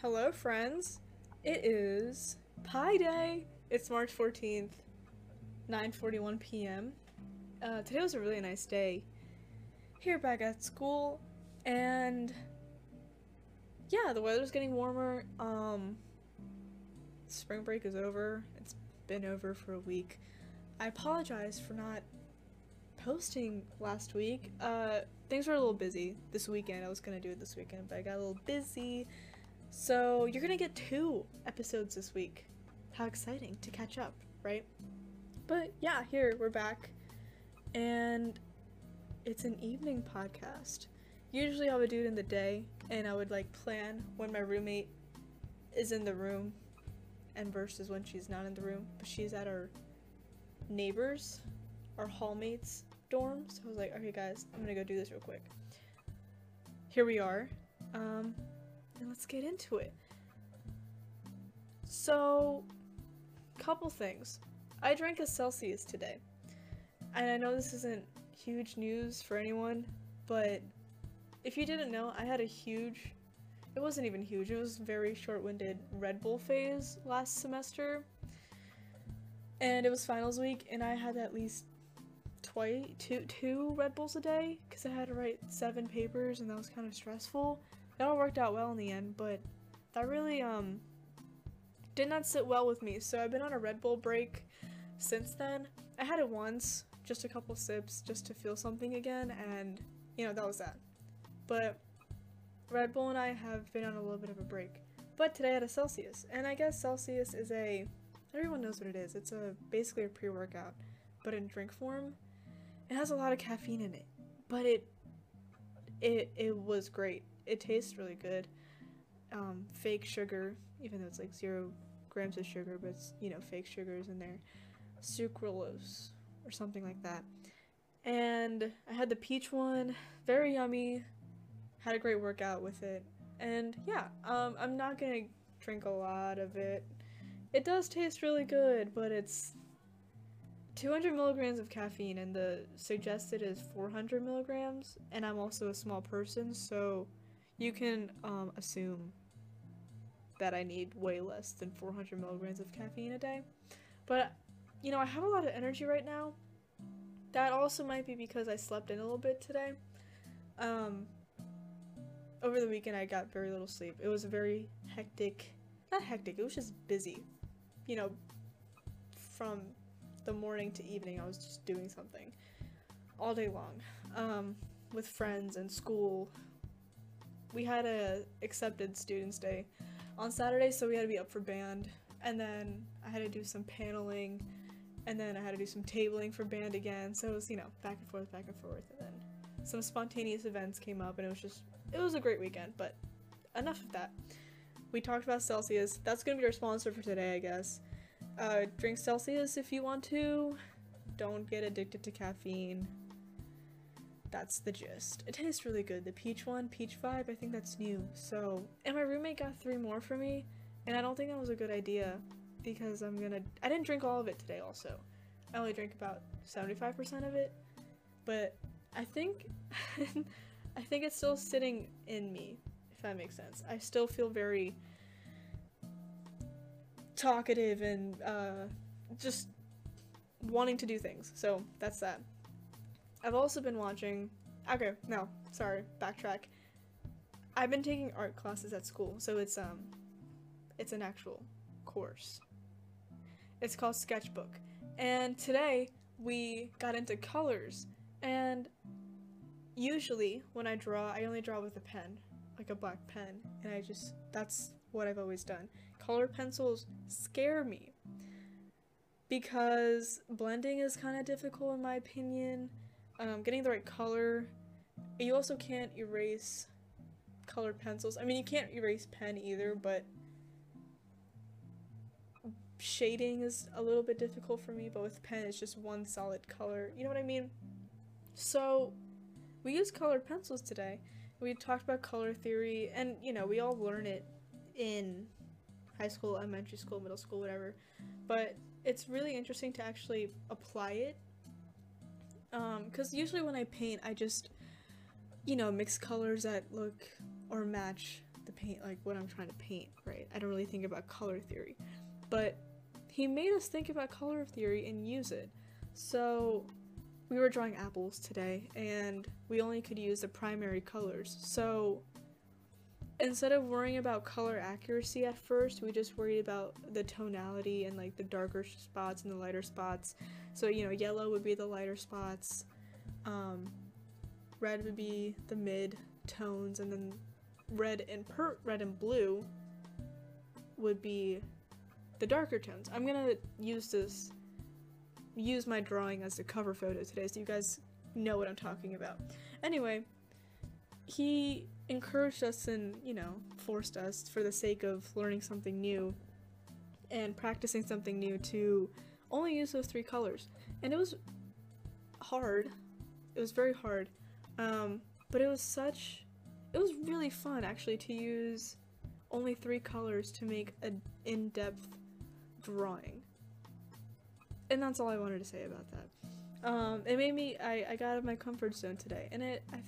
Hello, friends. It is Pi Day. It's March 14th, 9:41 p.m. Uh, today was a really nice day here back at school, and yeah, the weather's getting warmer. Um, spring break is over. It's been over for a week. I apologize for not posting last week. Uh, things were a little busy this weekend. I was gonna do it this weekend, but I got a little busy. So you're gonna get two episodes this week. How exciting to catch up, right? But yeah, here we're back. And it's an evening podcast. Usually I would do it in the day and I would like plan when my roommate is in the room and versus when she's not in the room. But she's at our neighbors, our hallmates dorm. So I was like, okay guys, I'm gonna go do this real quick. Here we are. Um, and let's get into it. So, couple things. I drank a Celsius today. And I know this isn't huge news for anyone, but if you didn't know, I had a huge it wasn't even huge, it was very short-winded Red Bull phase last semester. And it was finals week and I had at least twice two two Red Bulls a day because I had to write seven papers and that was kind of stressful. That all worked out well in the end, but that really um did not sit well with me. So I've been on a Red Bull break since then. I had it once, just a couple sips, just to feel something again, and you know that was that. But Red Bull and I have been on a little bit of a break. But today I had a Celsius, and I guess Celsius is a everyone knows what it is. It's a basically a pre-workout, but in drink form. It has a lot of caffeine in it, but it it it was great. It tastes really good. Um, fake sugar, even though it's like zero grams of sugar, but it's you know fake sugars in there. Sucralose or something like that. And I had the peach one, very yummy. Had a great workout with it. And yeah, um, I'm not gonna drink a lot of it. It does taste really good, but it's 200 milligrams of caffeine, and the suggested is 400 milligrams. And I'm also a small person, so you can um, assume that I need way less than 400 milligrams of caffeine a day. But, you know, I have a lot of energy right now. That also might be because I slept in a little bit today. Um, over the weekend, I got very little sleep. It was a very hectic, not hectic, it was just busy. You know, from the morning to evening, I was just doing something all day long um, with friends and school. We had a accepted students day on Saturday, so we had to be up for band, and then I had to do some paneling, and then I had to do some tabling for band again. So it was you know back and forth, back and forth, and then some spontaneous events came up, and it was just it was a great weekend. But enough of that. We talked about Celsius. That's gonna be our sponsor for today, I guess. Uh, drink Celsius if you want to. Don't get addicted to caffeine. That's the gist. It tastes really good. The peach one, peach vibe, I think that's new. So, and my roommate got three more for me, and I don't think that was a good idea because I'm gonna. I didn't drink all of it today, also. I only drank about 75% of it, but I think. I think it's still sitting in me, if that makes sense. I still feel very talkative and uh, just wanting to do things. So that's that. I've also been watching. Okay, no, sorry, backtrack. I've been taking art classes at school, so it's um, it's an actual course. It's called Sketchbook, and today we got into colors. And usually when I draw, I only draw with a pen, like a black pen, and I just that's what I've always done. Color pencils scare me because blending is kind of difficult in my opinion um, getting the right color. You also can't erase colored pencils. I mean, you can't erase pen either, but shading is a little bit difficult for me, but with pen it's just one solid color. You know what I mean? So, we used colored pencils today. We talked about color theory, and you know, we all learn it in high school, elementary school, middle school, whatever. But it's really interesting to actually apply it um, because usually when I paint, I just, you know, mix colors that look or match the paint, like what I'm trying to paint, right? I don't really think about color theory. But he made us think about color theory and use it. So we were drawing apples today and we only could use the primary colors. So instead of worrying about color accuracy at first, we just worried about the tonality and like the darker spots and the lighter spots. So, you know, yellow would be the lighter spots, um, red would be the mid tones, and then red and per red and blue would be the darker tones. I'm gonna use this use my drawing as the cover photo today so you guys know what I'm talking about. Anyway, he encouraged us and, you know, forced us for the sake of learning something new and practicing something new to only use those three colors. And it was hard. It was very hard. Um, but it was such it was really fun actually to use only three colors to make an in-depth drawing. And that's all I wanted to say about that. Um, it made me, I, I got out of my comfort zone today, and it, I,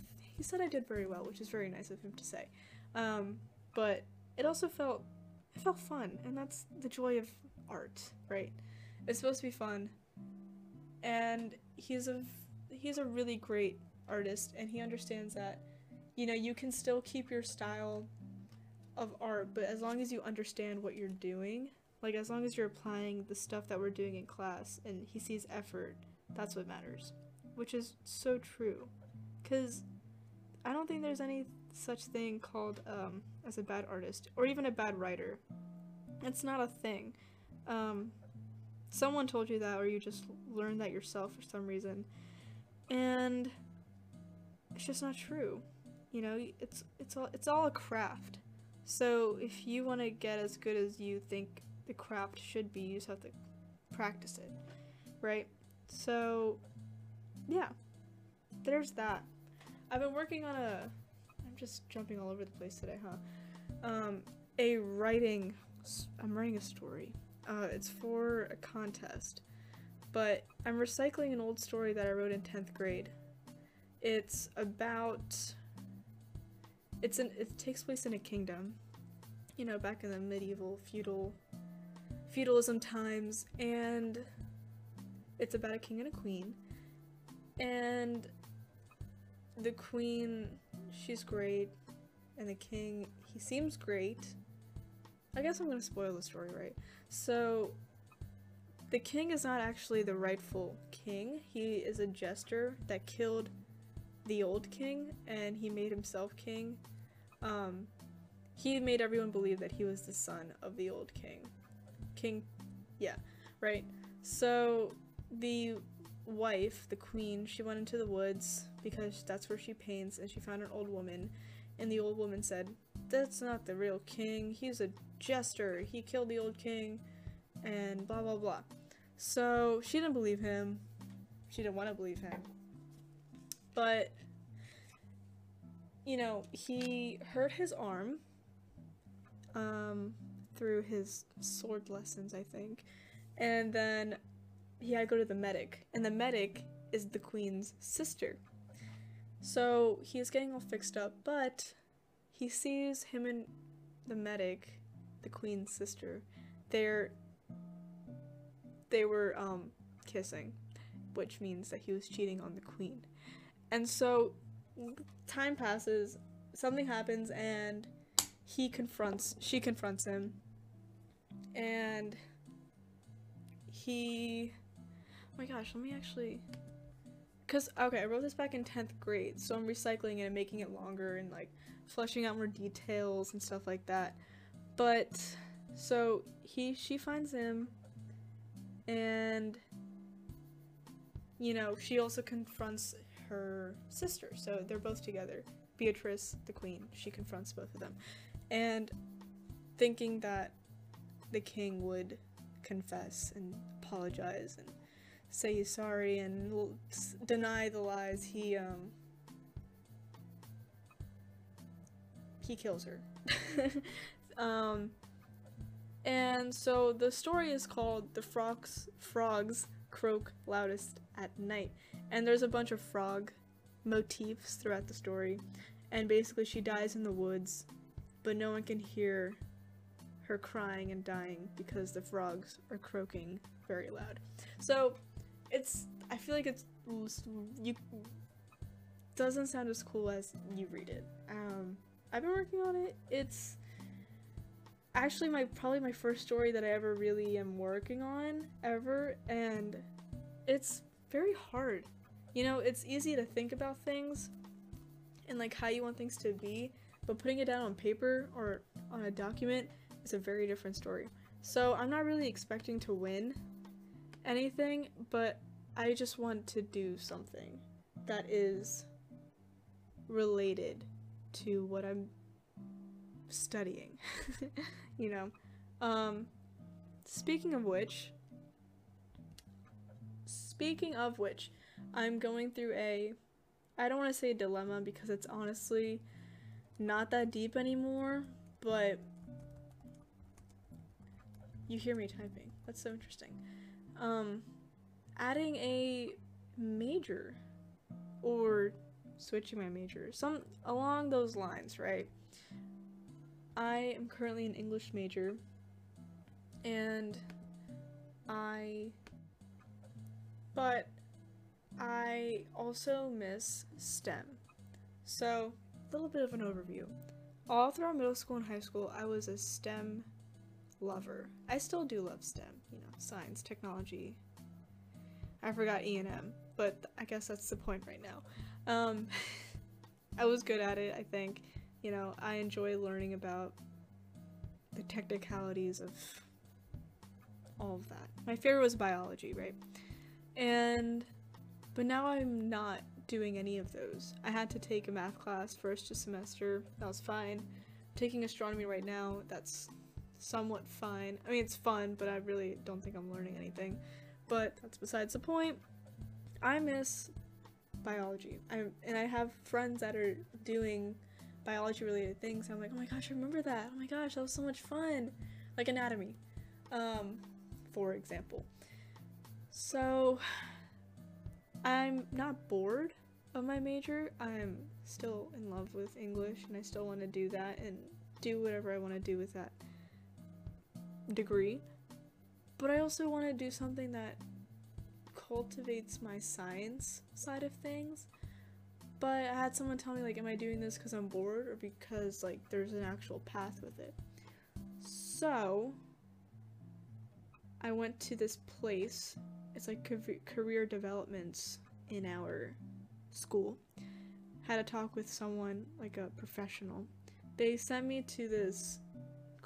he said I did very well, which is very nice of him to say. Um, but it also felt, it felt fun, and that's the joy of art, right? It's supposed to be fun, and he's a, he's a really great artist, and he understands that, you know, you can still keep your style of art, but as long as you understand what you're doing, like, as long as you're applying the stuff that we're doing in class and he sees effort, that's what matters. Which is so true. Because I don't think there's any such thing called um, as a bad artist or even a bad writer. It's not a thing. Um, someone told you that, or you just learned that yourself for some reason. And it's just not true. You know, it's it's all it's all a craft. So if you want to get as good as you think the craft should be. You just have to practice it, right? So, yeah, there's that. I've been working on a. I'm just jumping all over the place today, huh? Um, a writing. I'm writing a story. Uh, it's for a contest, but I'm recycling an old story that I wrote in 10th grade. It's about. It's an. It takes place in a kingdom. You know, back in the medieval feudal feudalism times, and it's about a king and a queen. And the queen, she's great, and the king, he seems great. I guess I'm gonna spoil the story, right? So, the king is not actually the rightful king. He is a jester that killed the old king, and he made himself king. Um, he made everyone believe that he was the son of the old king. King, yeah, right. So the wife, the queen, she went into the woods because that's where she paints and she found an old woman. And the old woman said, that's not the real king, he's a jester, he killed the old king and blah blah blah. So she didn't believe him, she didn't want to believe him, but you know, he hurt his arm, um, through his sword lessons, I think. And then he had to go to the medic, and the medic is the queen's sister. So he is getting all fixed up, but he sees him and the medic, the queen's sister, they're they were um kissing, which means that he was cheating on the queen. And so time passes, something happens and he confronts she confronts him and he my gosh let me actually because okay i wrote this back in 10th grade so i'm recycling it and making it longer and like fleshing out more details and stuff like that. But so he she finds him and you know she also confronts her sister so they're both together. Beatrice the queen she confronts both of them. And thinking that the king would confess and apologize and say he's sorry and deny the lies, he um he kills her. um and so the story is called The Frogs Frogs Croak Loudest at Night. And there's a bunch of frog motifs throughout the story. And basically she dies in the woods but no one can hear her crying and dying because the frogs are croaking very loud. So it's I feel like it's you doesn't sound as cool as you read it. Um, I've been working on it. It's actually my probably my first story that I ever really am working on ever, and it's very hard. You know, it's easy to think about things and like how you want things to be, but putting it down on paper or on a document is a very different story. So I'm not really expecting to win anything, but I just want to do something that is related to what I'm studying. you know. Um speaking of which speaking of which, I'm going through a I don't want to say dilemma because it's honestly not that deep anymore, but you hear me typing. That's so interesting. Um, adding a major or switching my major, some along those lines, right? I am currently an English major and I but I also miss STEM. So, a little bit of an overview. All throughout middle school and high school, I was a STEM lover. I still do love STEM, science, technology. I forgot E&M, but I guess that's the point right now. Um, I was good at it, I think. You know, I enjoy learning about the technicalities of all of that. My favorite was biology, right? And, but now I'm not doing any of those. I had to take a math class first semester, that was fine. Taking astronomy right now, that's somewhat fine. I mean, it's fun, but I really don't think I'm learning anything. But that's besides the point. I miss biology. I and I have friends that are doing biology related things. I'm like, oh my gosh, I remember that. Oh my gosh, that was so much fun. Like anatomy, um, for example. So I'm not bored of my major. I'm still in love with English and I still want to do that and do whatever I want to do with that degree. But I also want to do something that cultivates my science side of things. But I had someone tell me like am I doing this cuz I'm bored or because like there's an actual path with it. So I went to this place. It's like career developments in our school. Had a talk with someone like a professional. They sent me to this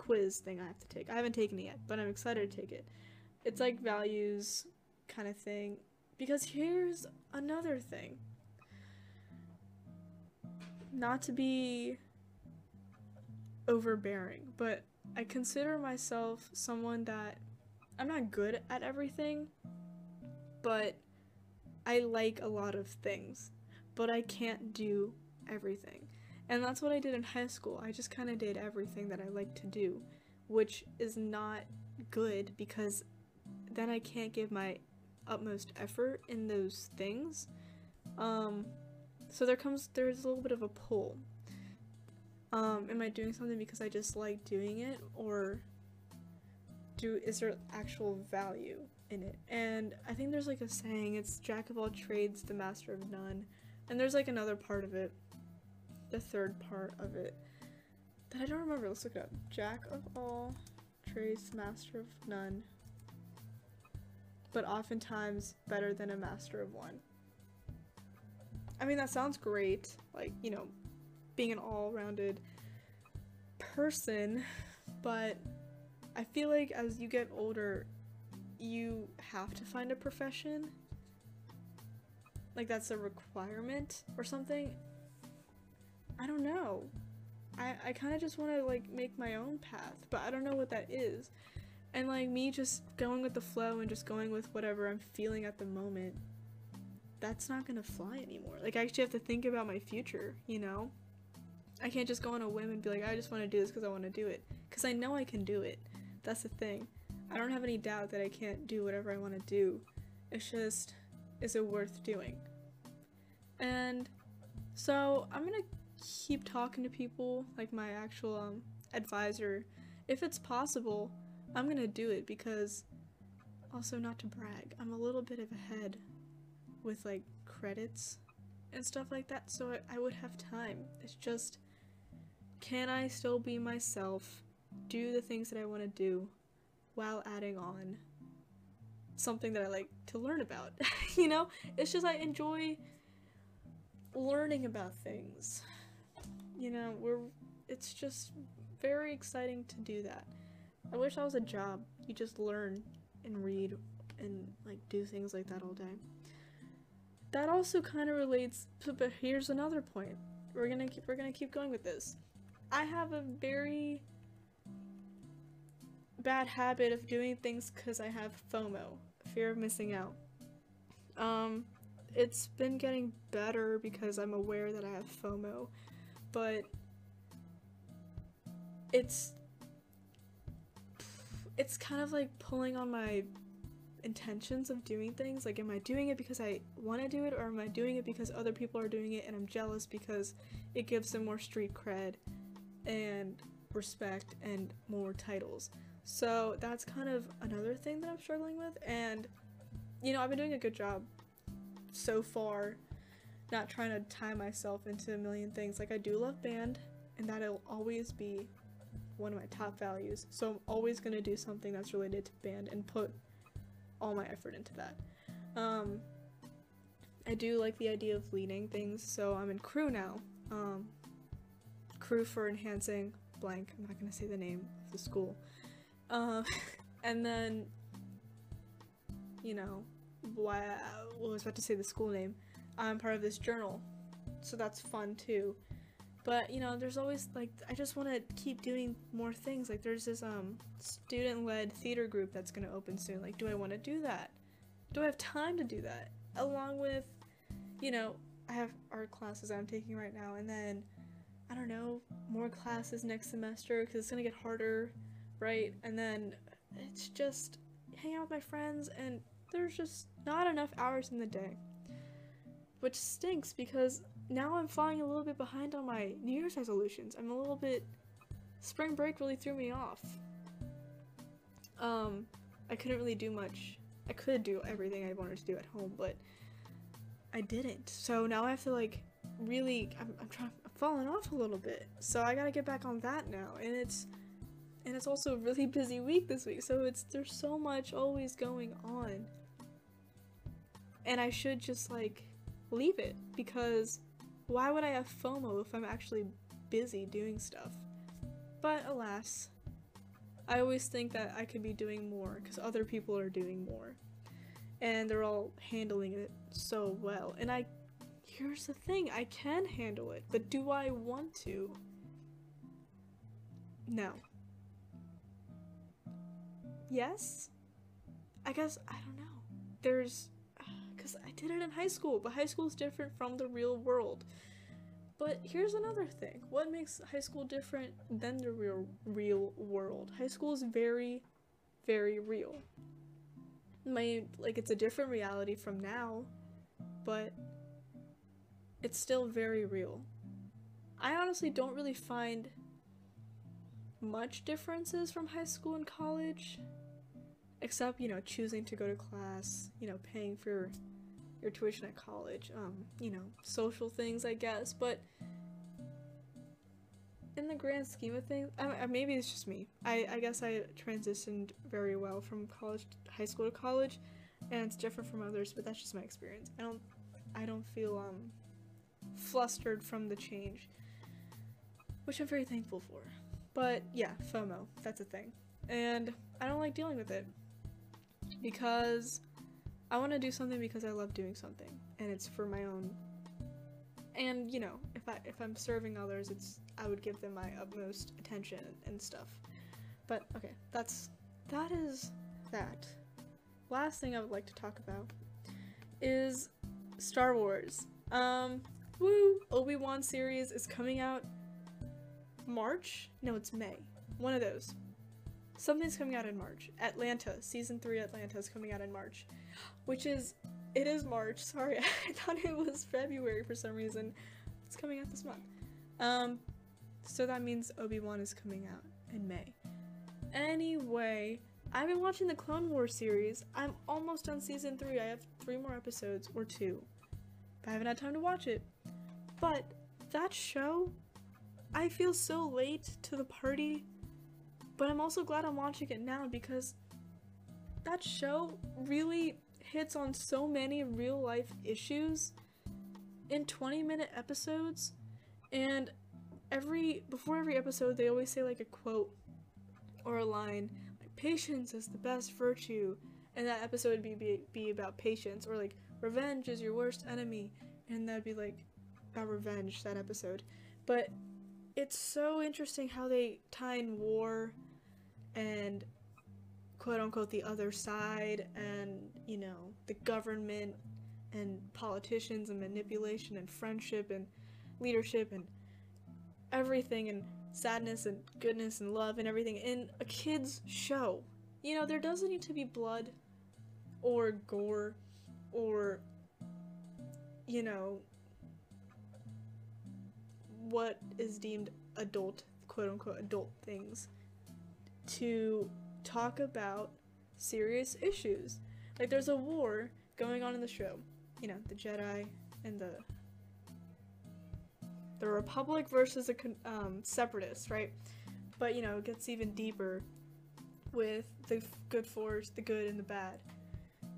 quiz thing I have to take. I haven't taken it yet, but I'm excited to take it. It's like values kind of thing. Because here's another thing. Not to be overbearing, but I consider myself someone that I'm not good at everything, but I like a lot of things, but I can't do everything. And that's what I did in high school. I just kind of did everything that I like to do, which is not good because then I can't give my utmost effort in those things. Um, so there comes there's a little bit of a pull. Um, am I doing something because I just like doing it or do is there actual value in it? And I think there's like a saying, it's jack of all trades, the master of none. And there's like another part of it the third part of it that I don't remember. Let's look it up. Jack of all trades, master of none, but oftentimes better than a master of one. I mean, that sounds great. Like, you know, being an all rounded person, but I feel like as you get older, you have to find a profession. Like, that's a requirement or something. I don't know. I, I kind of just want to like make my own path, but I don't know what that is. And like me just going with the flow and just going with whatever I'm feeling at the moment, that's not gonna fly anymore. Like I actually have to think about my future, you know? I can't just go on a whim and be like, I just want to do this because I want to do it. Because I know I can do it. That's the thing. I don't have any doubt that I can't do whatever I want to do. It's just, is it worth doing? And so I'm gonna keep talking to people, like my actual um, advisor. If it's possible, I'm gonna do it because, also not to brag, I'm a little bit of ahead with like credits and stuff like that, so I, I would have time. It's just, can I still be myself, do the things that I want to do, while adding on something that I like to learn about? you know, it's just I enjoy learning about things. You know, we're it's just very exciting to do that. I wish that was a job. You just learn and read and like do things like that all day. That also kind of relates to, but here's another point. We're going to keep we're going to keep going with this. I have a very bad habit of doing things cuz I have FOMO, fear of missing out. Um it's been getting better because I'm aware that I have FOMO, but it's it's kind of like pulling on my intentions of doing things. Like, am I doing it because I want to do it, or am I doing it because other people are doing it and I'm jealous because it gives them more street cred and respect and more titles? So, that's kind of another thing that I'm struggling with. And, you know, I've been doing a good job so far, not trying to tie myself into a million things. Like, I do love band, and that'll always be one of my top values. So I'm always gonna do something that's related to band and put all my effort into that. Um, I do like the idea of leading things, so I'm in crew now. Um, crew for enhancing blank. I'm not gonna say the name of the school. Uh, and then, you know, why? I was about to say the school name. I'm part of this journal, so that's fun too. But you know, there's always like I just want to keep doing more things. Like there's this um student-led theater group that's going to open soon. Like do I want to do that? Do I have time to do that? Along with you know, I have art classes I'm taking right now and then I don't know, more classes next semester cuz it's going to get harder, right? And then it's just hang out with my friends and there's just not enough hours in the day. Which stinks because now I'm falling a little bit behind on my New Year's resolutions. I'm a little bit. Spring break really threw me off. Um, I couldn't really do much. I could do everything I wanted to do at home, but I didn't. So now I have to like really. I'm, I'm trying. I'm falling off a little bit. So I gotta get back on that now, and it's and it's also a really busy week this week. So it's there's so much always going on, and I should just like leave it because why would I have FOMO if I'm actually busy doing stuff? But alas, I always think that I could be doing more because other people are doing more. And they're all handling it so well. And I, here's the thing I can handle it, but do I want to? No. Yes? I guess, I don't know. There's because I did it in high school, but high school is different from the real world. But here's another thing. What makes high school different than the real real world? High school is very very real. My like it's a different reality from now, but it's still very real. I honestly don't really find much differences from high school and college except, you know, choosing to go to class, you know, paying for your tuition at college, um, you know, social things, I guess, but in the grand scheme of things, I, maybe it's just me. I, I guess I transitioned very well from college, to, high school to college, and it's different from others, but that's just my experience. I don't, I don't feel um, flustered from the change, which I'm very thankful for. But yeah, FOMO, that's a thing, and I don't like dealing with it because I want to do something because I love doing something, and it's for my own. And you know, if I if I'm serving others, it's I would give them my utmost attention and stuff. But okay, that's that is that. Last thing I would like to talk about is Star Wars. Um, woo! Obi Wan series is coming out March. No, it's May. One of those. Something's coming out in March. Atlanta, season three Atlanta is coming out in March which is it is March. Sorry, I thought it was February for some reason. It's coming out this month. Um, so that means Obi Wan is coming out in May. Anyway, I've been watching the Clone Wars series. I'm almost on season three. I have three more episodes or two. But I haven't had time to watch it. But that show, I feel so late to the party. But I'm also glad I'm watching it now because that show really hits on so many real life issues in 20 minute episodes. And every before every episode they always say like a quote or a line like patience is the best virtue. And that episode would be, be, be about patience or like revenge is your worst enemy. And that'd be like about revenge that episode. But it's so interesting how they tie in war and quote unquote the other side and you know the government and politicians and manipulation and friendship and leadership and everything and sadness and goodness and love and everything in a kid's show. You know, there doesn't need to be blood or gore or, you know, what is deemed adult, quote unquote, adult things to talk about serious issues. Like, there's a war going on in the show. You know, the Jedi and the the Republic versus a um, separatist, right? But you know, it gets even deeper with the good force, the good and the bad.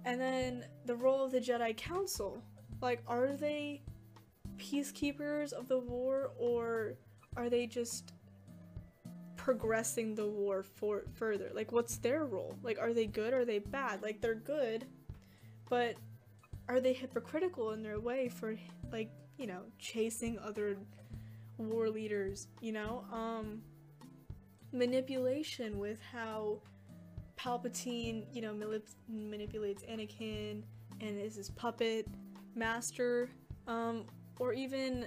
And then the role of the Jedi Council. Like, are they peacekeepers of the war or are they just progressing the war for further? Like, what's their role? Like, are they good are they bad? Like, they're good, but are they hypocritical in their way for like you know, chasing other war leaders, you know? Um manipulation with how Palpatine, you know, manip- manipulates Anakin and is his puppet master um or even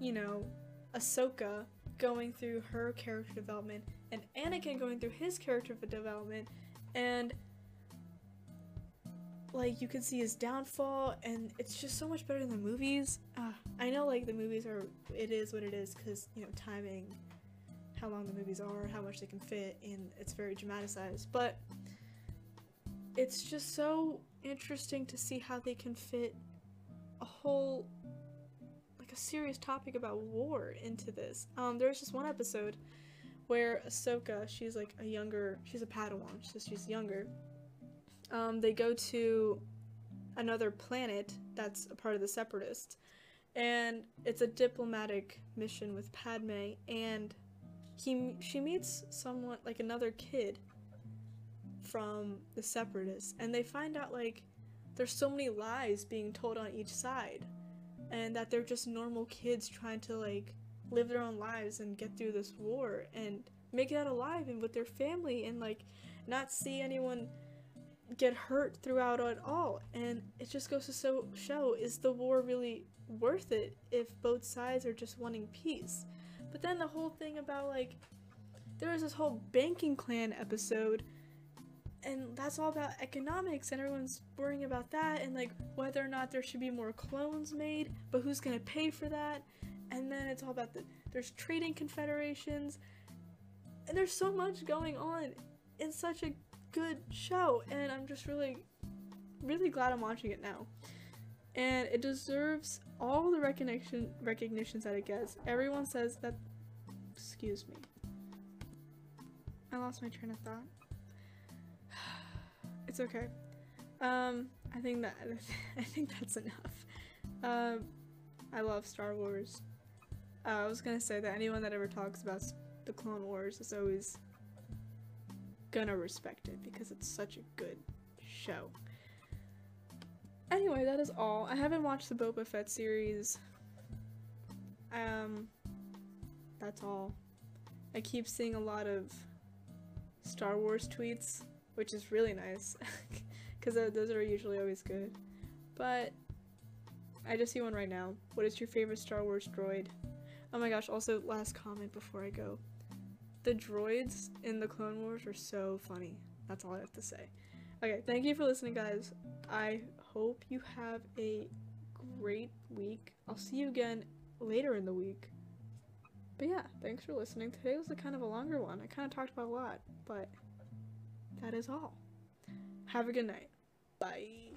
you know, Ahsoka going through her character development and Anakin going through his character development and like you can see his downfall and it's just so much better than the movies. Uh, i know like the movies are it is what it is because you know timing how long the movies are how much they can fit and it's very dramatized but it's just so interesting to see how they can fit a whole a serious topic about war into this. Um there's just one episode where Ahsoka, she's like a younger, she's a Padawan, so she's younger, um, they go to another planet that's a part of the Separatists, and it's a diplomatic mission with Padme, and he she meets someone like another kid from the Separatists, and they find out like there's so many lies being told on each side, and that they're just normal kids trying to like live their own lives and get through this war and make it out alive and with their family and like not see anyone get hurt throughout it all. And it just goes to so show is the war really worth it if both sides are just wanting peace? But then the whole thing about like there was this whole banking clan episode and that's all about economics and everyone's worrying about that and like whether or not there should be more clones made but who's going to pay for that and then it's all about the there's trading confederations and there's so much going on in such a good show, and I'm just really, really glad I'm watching it now. And it deserves all the recognition recognitions that it gets. Everyone says that. Excuse me. I lost my train of thought. It's okay. Um, I think that I think that's enough. Um, I love Star Wars. Uh, I was gonna say that anyone that ever talks about the Clone Wars is always gonna respect it because it's such a good show. Anyway, that is all. I haven't watched the Boba Fett series. Um, that's all. I keep seeing a lot of Star Wars tweets, which is really nice because those are usually always good. But I just see one right now. What is your favorite Star Wars droid? Oh my gosh, also last comment before I go. The droids in the Clone Wars are so funny. That's all I have to say. Okay, thank you for listening, guys. I hope you have a great week. I'll see you again later in the week. But yeah, thanks for listening. Today was a kind of a longer one. I kind of talked about a lot, but that is all. Have a good night. Bye.